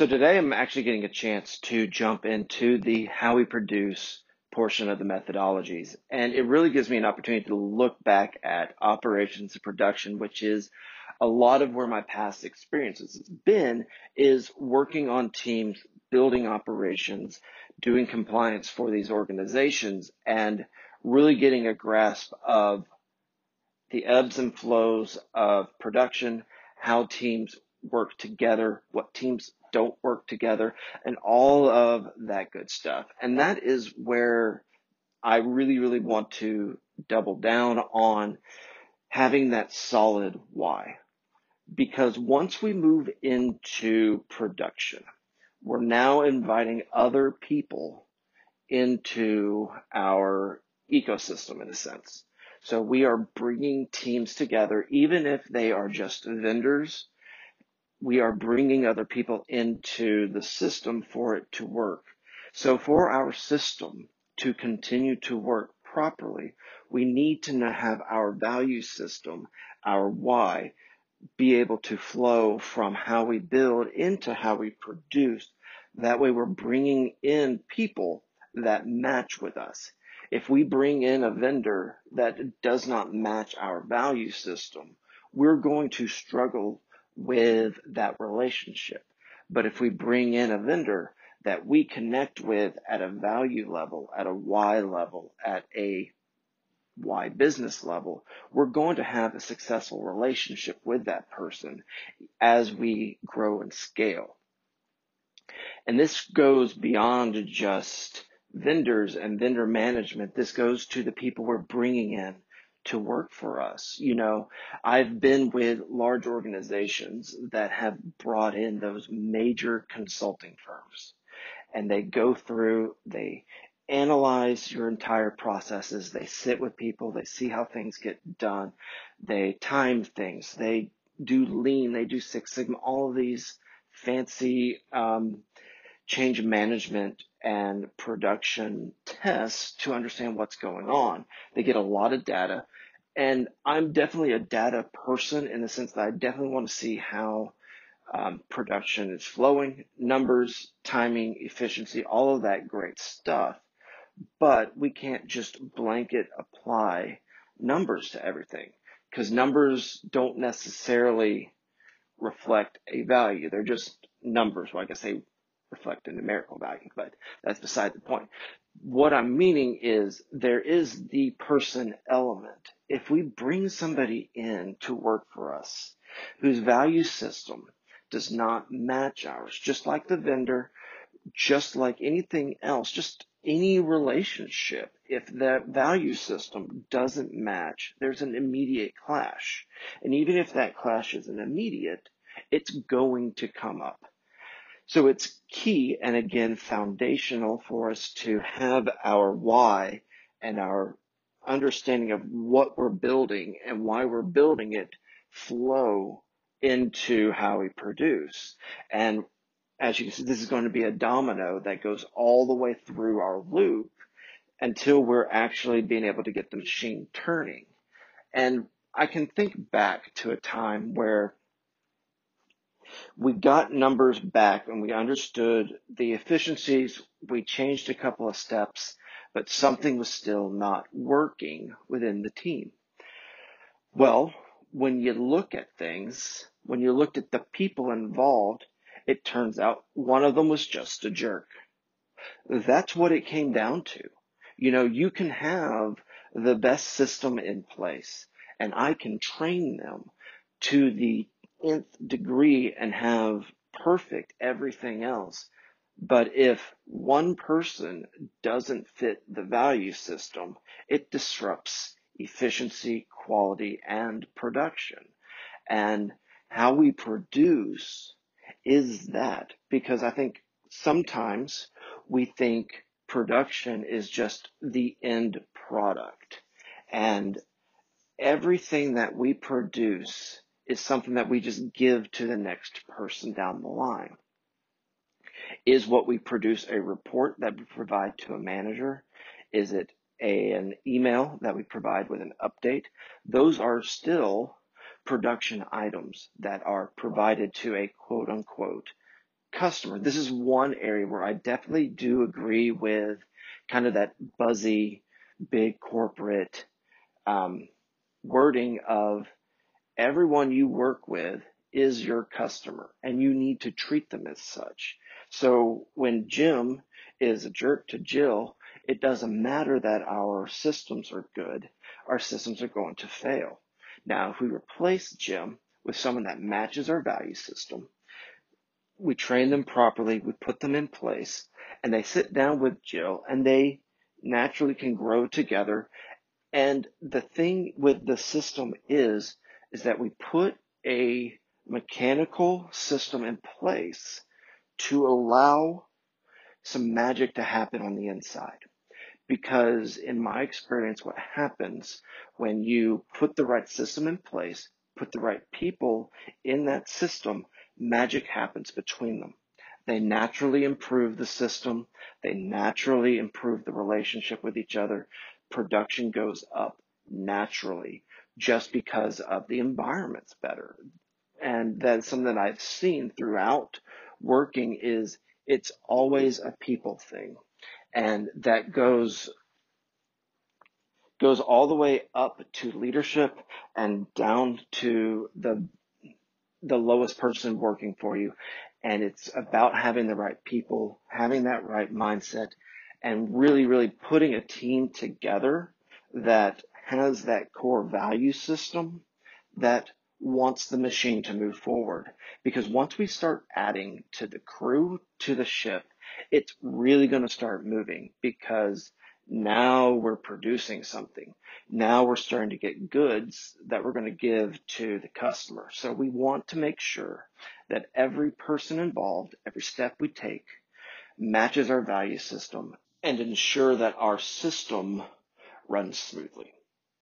So today I'm actually getting a chance to jump into the how we produce portion of the methodologies. And it really gives me an opportunity to look back at operations and production, which is a lot of where my past experiences has been is working on teams, building operations, doing compliance for these organizations and really getting a grasp of the ebbs and flows of production, how teams work together, what teams don't work together, and all of that good stuff. And that is where I really, really want to double down on having that solid why. Because once we move into production, we're now inviting other people into our ecosystem in a sense. So we are bringing teams together, even if they are just vendors we are bringing other people into the system for it to work. So for our system to continue to work properly, we need to have our value system, our why, be able to flow from how we build into how we produce. That way we're bringing in people that match with us. If we bring in a vendor that does not match our value system, we're going to struggle with that relationship. But if we bring in a vendor that we connect with at a value level, at a why level, at a why business level, we're going to have a successful relationship with that person as we grow and scale. And this goes beyond just vendors and vendor management. This goes to the people we're bringing in to work for us. You know, I've been with large organizations that have brought in those major consulting firms and they go through, they analyze your entire processes. They sit with people. They see how things get done. They time things. They do lean. They do Six Sigma, all of these fancy, um, change management and production tests to understand what's going on. They get a lot of data. And I'm definitely a data person in the sense that I definitely want to see how um, production is flowing, numbers, timing, efficiency, all of that great stuff. But we can't just blanket apply numbers to everything because numbers don't necessarily reflect a value. They're just numbers. Well, I guess they reflect a numerical value, but that's beside the point. What I'm meaning is there is the person element. If we bring somebody in to work for us whose value system does not match ours, just like the vendor, just like anything else, just any relationship, if that value system doesn't match, there's an immediate clash. And even if that clash isn't immediate, it's going to come up. So it's key and again foundational for us to have our why and our understanding of what we're building and why we're building it flow into how we produce. And as you can see, this is going to be a domino that goes all the way through our loop until we're actually being able to get the machine turning. And I can think back to a time where we got numbers back and we understood the efficiencies. We changed a couple of steps, but something was still not working within the team. Well, when you look at things, when you looked at the people involved, it turns out one of them was just a jerk. That's what it came down to. You know, you can have the best system in place and I can train them to the nth degree and have perfect everything else. But if one person doesn't fit the value system, it disrupts efficiency, quality, and production. And how we produce is that because I think sometimes we think production is just the end product and everything that we produce is something that we just give to the next person down the line. Is what we produce a report that we provide to a manager? Is it a, an email that we provide with an update? Those are still production items that are provided to a quote unquote customer. This is one area where I definitely do agree with kind of that buzzy, big corporate um, wording of everyone you work with is your customer and you need to treat them as such. So when Jim is a jerk to Jill, it doesn't matter that our systems are good. Our systems are going to fail. Now, if we replace Jim with someone that matches our value system, we train them properly, we put them in place, and they sit down with Jill and they naturally can grow together. And the thing with the system is, is that we put a mechanical system in place to allow some magic to happen on the inside. Because in my experience, what happens when you put the right system in place, put the right people in that system, magic happens between them. They naturally improve the system. They naturally improve the relationship with each other. Production goes up naturally just because of the environment's better. And that's something that I've seen throughout working is it's always a people thing. And that goes goes all the way up to leadership and down to the the lowest person working for you. And it's about having the right people, having that right mindset, and really, really putting a team together that has that core value system that wants the machine to move forward. Because once we start adding to the crew, to the ship, it's really going to start moving because now we're producing something. Now we're starting to get goods that we're going to give to the customer. So we want to make sure that every person involved, every step we take matches our value system and ensure that our system runs smoothly.